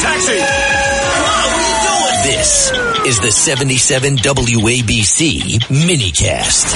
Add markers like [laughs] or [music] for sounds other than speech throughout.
Taxi! This is the 77 WABC minicast.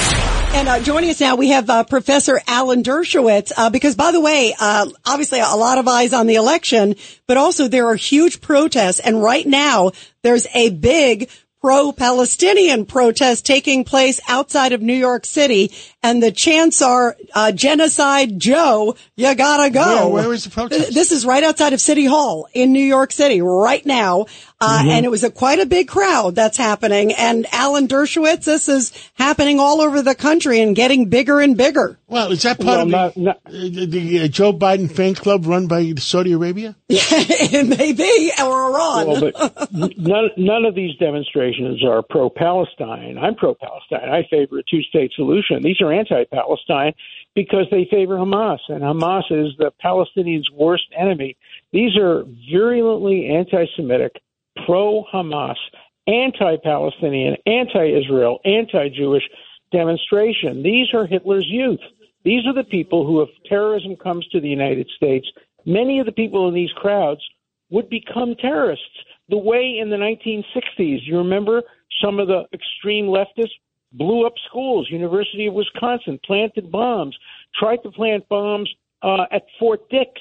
And uh, joining us now, we have uh, Professor Alan Dershowitz. Uh, because, by the way, uh, obviously a lot of eyes on the election, but also there are huge protests. And right now, there's a big pro-Palestinian protest taking place outside of New York City. And the chants are, uh, genocide Joe, you gotta go. Where, where is the protest? This is right outside of City Hall in New York City right now. Uh, Mm-hmm. and it was a quite a big crowd that's happening. And Alan Dershowitz, this is happening all over the country and getting bigger and bigger. Well, is that part Well, of not- the, not- uh, the, the uh, Joe Biden fan club run by Saudi Arabia? [laughs] it may be, or Iran. Well, but none, none of these demonstrations are pro-Palestine. I'm pro-Palestine. I favor a two-state solution. These are anti-Palestine because they favor Hamas, and Hamas is the Palestinians' worst enemy. These are virulently anti-Semitic, pro-Hamas, anti-Palestinian, anti-Israel, anti-Jewish demonstration. These are Hitler's youth. These are the people who, if terrorism comes to the United States, many of the people in these crowds would become terrorists. The way in the 1960s, you remember some of the extreme leftists blew up schools, University of Wisconsin, planted bombs, tried to plant bombs uh, at Fort Dix.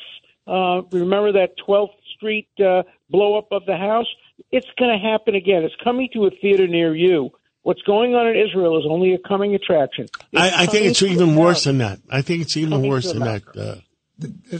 Uh, remember that 12th Street uh, blow up of the house? It's going to happen again. It's coming to a theater near you. What's going on in Israel is only a coming attraction. I, I think it's even worse than that. I think it's even Coming worse than that. Uh,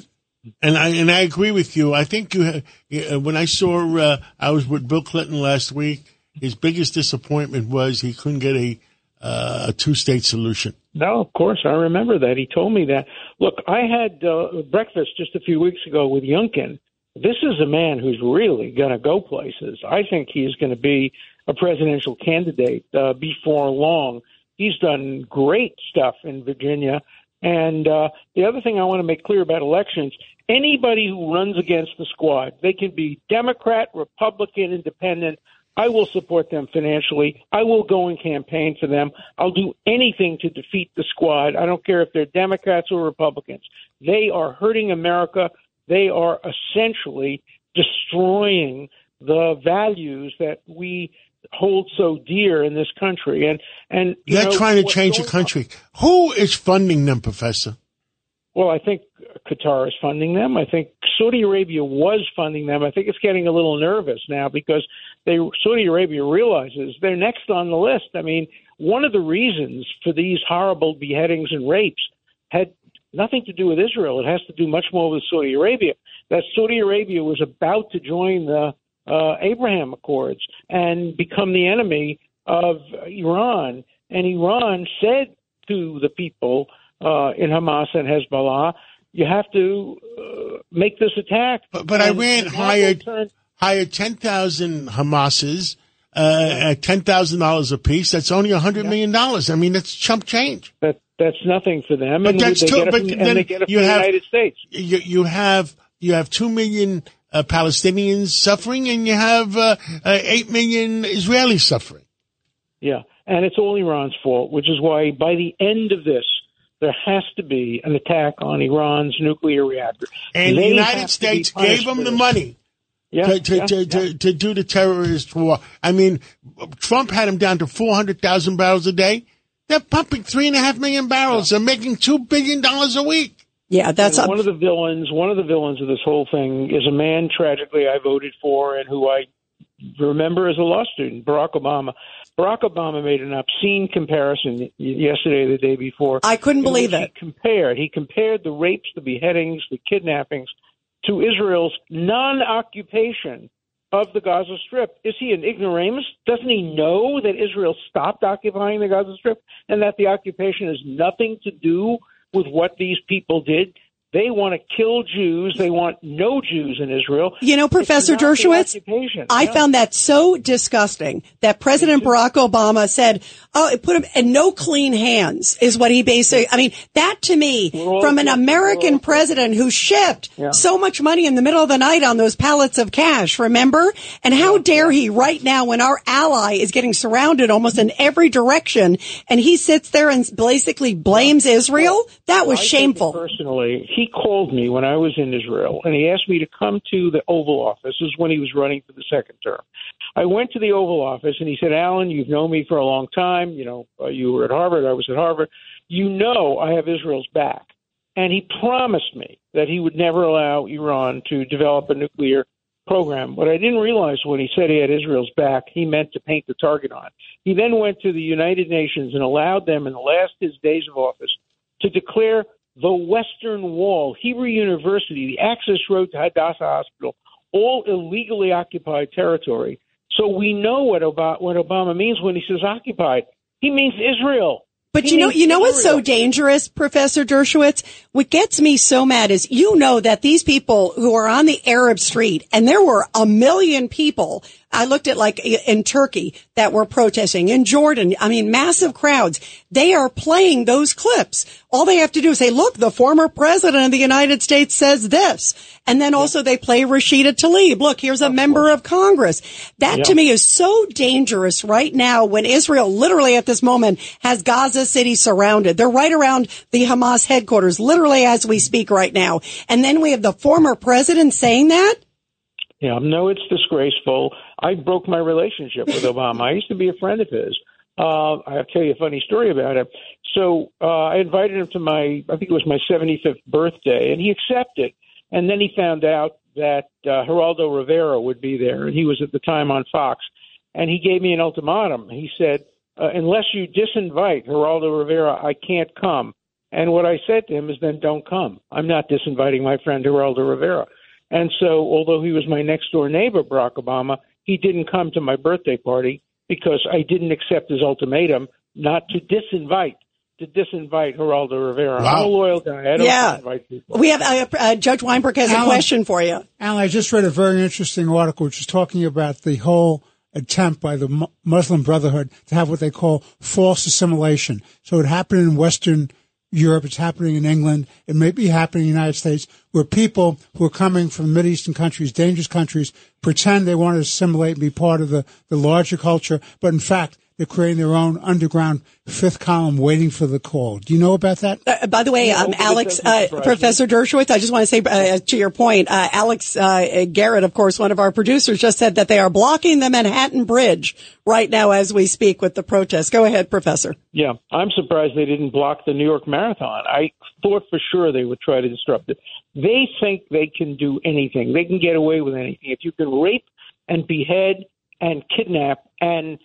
and I and I agree with you. I think you ha- uh, when I saw uh, I was with Bill Clinton last week. His biggest disappointment was he couldn't get a uh, a two state solution. No, of course I remember that. He told me that. Look, I had uh, breakfast just a few weeks ago with Youngkin. This is a man who's really going to go places. I think he's going to be a presidential candidate uh, before long. He's done great stuff in Virginia. And uh, the other thing I want to make clear about elections anybody who runs against the squad, they can be Democrat, Republican, Independent. I will support them financially. I will go and campaign for them. I'll do anything to defeat the squad. I don't care if they're Democrats or Republicans. They are hurting America. They are essentially destroying the values that we hold so dear in this country. And and They're know, trying to change the going on- country. Who is funding them, Professor? Well, I think Qatar is funding them. I think Saudi Arabia was funding them. I think it's getting a little nervous now because they Saudi Arabia realizes they're next on the list. I mean, one of the reasons for these horrible beheadings and rapes had nothing to do with Israel. It has to do much more with Saudi Arabia. That Saudi Arabia was about to join the uh, Abraham Accords and become the enemy of Iran. And Iran said to the people uh, in Hamas and Hezbollah, you have to uh, make this attack. But, but Iran hired turn- hired ten thousand Hamases uh, at ten thousand dollars a piece. That's only a hundred million dollars. I mean, that's chump change. that that's nothing for them, But and that's too- but from, then and they get it you have- the United States. You, you have you have two million uh, Palestinians suffering, and you have uh, uh, eight million Israelis suffering. Yeah, and it's all Iran's fault, which is why by the end of this, there has to be an attack on Iran's nuclear reactor. And They the United States gave them the money yeah, to, to, yeah, to, yeah. to, to do the terrorist war. I mean, Trump had them down to 400,000 barrels a day. They're pumping three and a half million barrels. They're making $2 billion a week. yeah, that's a, one of the villains. One of the villains of this whole thing is a man tragically I voted for and who I remember as a law student, Barack Obama. Barack Obama made an obscene comparison yesterday, the day before. I couldn't believe it. He compared. He compared the rapes, the beheadings, the kidnappings to Israel's non-occupation of the Gaza Strip. Is he an ignoramus? Doesn't he know that Israel stopped occupying the Gaza Strip and that the occupation has nothing to do with what these people did? They want to kill Jews. They want no Jews in Israel. You know, Professor Dershowitz. I Yeah. found that so disgusting that President Barack Obama said, "Oh, it put him in no clean hands," is what he basically. I mean, that to me, from an. American president who shipped Yeah. so much money in the middle of the night on those pallets of cash, remember? And how dare he right now, when our ally is getting surrounded almost in every direction, and he sits there and basically blames Israel? That was it shameful. Personally, he called me when I was in Israel and he asked me to come to the Oval Office. This is when he was running for the second term. I went to the Oval Office and he said, Alan, you've known me for a long time. You know, uh, you were at Harvard, I was at Harvard. You know I have Israel's back. And he promised me that he would never allow Iran to develop a nuclear program. What I didn't realize when he said he had Israel's back, he meant to paint the target on. He then went to the United Nations and allowed them, in the last his days of office, to declare the Western Wall, Hebrew University, the access road to Hadassah Hospital, all illegally occupied territory. So we know what Obama, what Obama means when he says occupied. He means Israel. But you know, you know what's so dangerous, Professor Dershowitz? What gets me so mad is you know that these people who are on the Arab street, and there were a million people I looked at like in Turkey that were protesting in Jordan. I mean, massive crowds. They are playing those clips. All they have to do is say, look, the former president of the United States says this. And then also they play Rashida Tlaib. Look, here's a member of Congress. That yep. to me is so dangerous right now when Israel literally at this moment has Gaza City surrounded. They're right around the Hamas headquarters, literally as we speak right now. And then we have the former president saying that. Yeah, no, it's disgraceful. I broke my relationship with Obama. I used to be a friend of his. Uh, I'll tell you a funny story about him. So uh, I invited him to my, I think it was my 75th birthday, and he accepted. And then he found out that uh, Geraldo Rivera would be there, and he was at the time on Fox. And he gave me an ultimatum. He said, uh, unless you disinvite Geraldo Rivera, I can't come. And what I said to him is, then don't come. I'm not disinviting my friend Geraldo Rivera. And so, although he was my next door neighbor, Barack Obama, he didn't come to my birthday party because I didn't accept his ultimatum not to disinvite to disinvite Geraldo Rivera. Wow. I'm a loyal guy. I don't yeah. invite people. We have uh, uh, Judge Weinberg has Alan, a question for you. Alan, I just read a very interesting article which is talking about the whole attempt by the Muslim Brotherhood to have what they call false assimilation. So it happened in Western Europe, it's happening in England, it may be happening in the United States, where people who are coming from Middle Eastern countries, dangerous countries, pretend they want to assimilate and be part of the, the larger culture, but in fact, they're creating their own underground fifth column waiting for the call. Do you know about that? Uh, by the way, um, Alex, uh, Professor Dershowitz, I just want to say uh, to your point, uh, Alex uh, Garrett, of course, one of our producers, just said that they are blocking the Manhattan Bridge right now as we speak with the protest. Go ahead, Professor. Yeah, I'm surprised they didn't block the New York Marathon. I thought for sure they would try to disrupt it. They think they can do anything. They can get away with anything. If you can rape and behead and kidnap and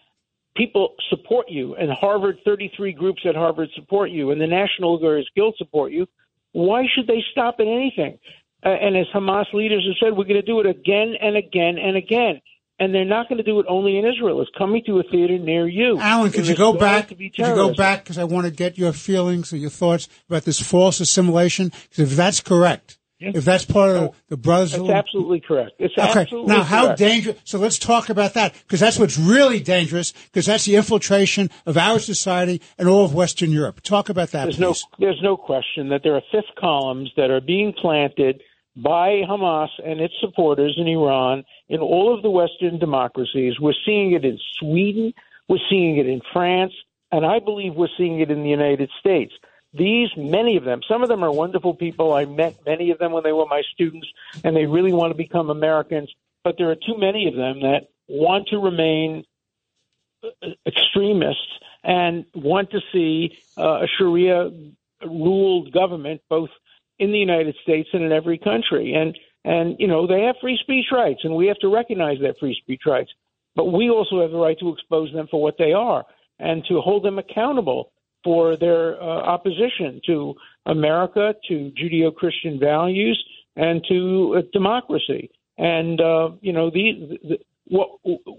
people support you, and Harvard, 33 groups at Harvard support you, and the National Guard Guild support you, why should they stop at anything? Uh, and as Hamas leaders have said, we're going to do it again and again and again. And they're not going to do it only in Israel. It's coming to a theater near you. Alan, could you go back? Could you go back? Because I want to get your feelings or your thoughts about this false assimilation. Because if that's correct, if that's part of the brothers, that's absolutely correct. It's okay. Absolutely now, how correct. dangerous? So let's talk about that because that's what's really dangerous because that's the infiltration of our society and all of Western Europe. Talk about that. There's please. no, there's no question that there are fifth columns that are being planted by Hamas and its supporters in Iran in all of the Western democracies. We're seeing it in Sweden. We're seeing it in France, and I believe we're seeing it in the United States. These, many of them, some of them are wonderful people. I met many of them when they were my students, and they really want to become Americans. But there are too many of them that want to remain uh, extremists and want to see uh, a Sharia ruled government, both in the United States and in every country. And and you know they have free speech rights, and we have to recognize their free speech rights. But we also have the right to expose them for what they are and to hold them accountable for their uh, opposition to America, to Judeo Christian values, and to uh, democracy. And, uh, you know, the, the, what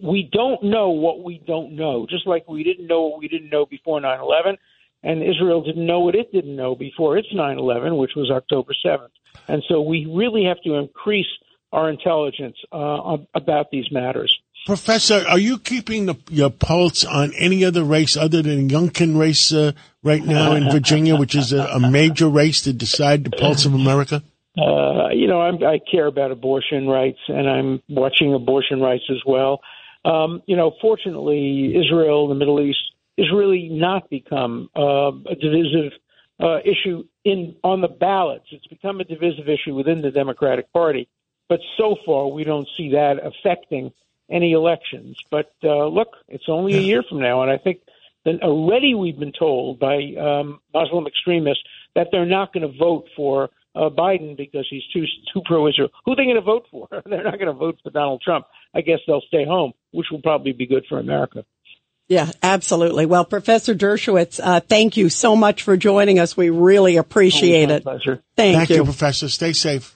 we don't know what we don't know, just like we didn't know what we didn't know before 9 11, and Israel didn't know what it didn't know before its 9 11, which was October 7th. And so we really have to increase our intelligence uh, about these matters. Professor, are you keeping the, your pulse on any other race other than Youngkin race uh, right now in Virginia, which is a, a, major race to decide the pulse of America? Uh, you know, I'm, i care about abortion rights, and I'm watching abortion rights as well. Um, you know, fortunately, Israel, the Middle East, has really not become uh, a divisive uh, issue in on the ballots. It's become a divisive issue within the Democratic Party, but so far we don't see that affecting any elections. But uh, look, it's only a year from now, and I think that already we've been told by um, Muslim extremists that they're not going to vote for uh, Biden because he's too too pro-Israel. Who are they going to vote for? [laughs] they're not going to vote for Donald Trump. I guess they'll stay home, which will probably be good for America. Yeah, absolutely. Well, Professor Dershowitz, uh, thank you so much for joining us. We really appreciate it. Pleasure. Thank, Thank you, Professor. Stay safe.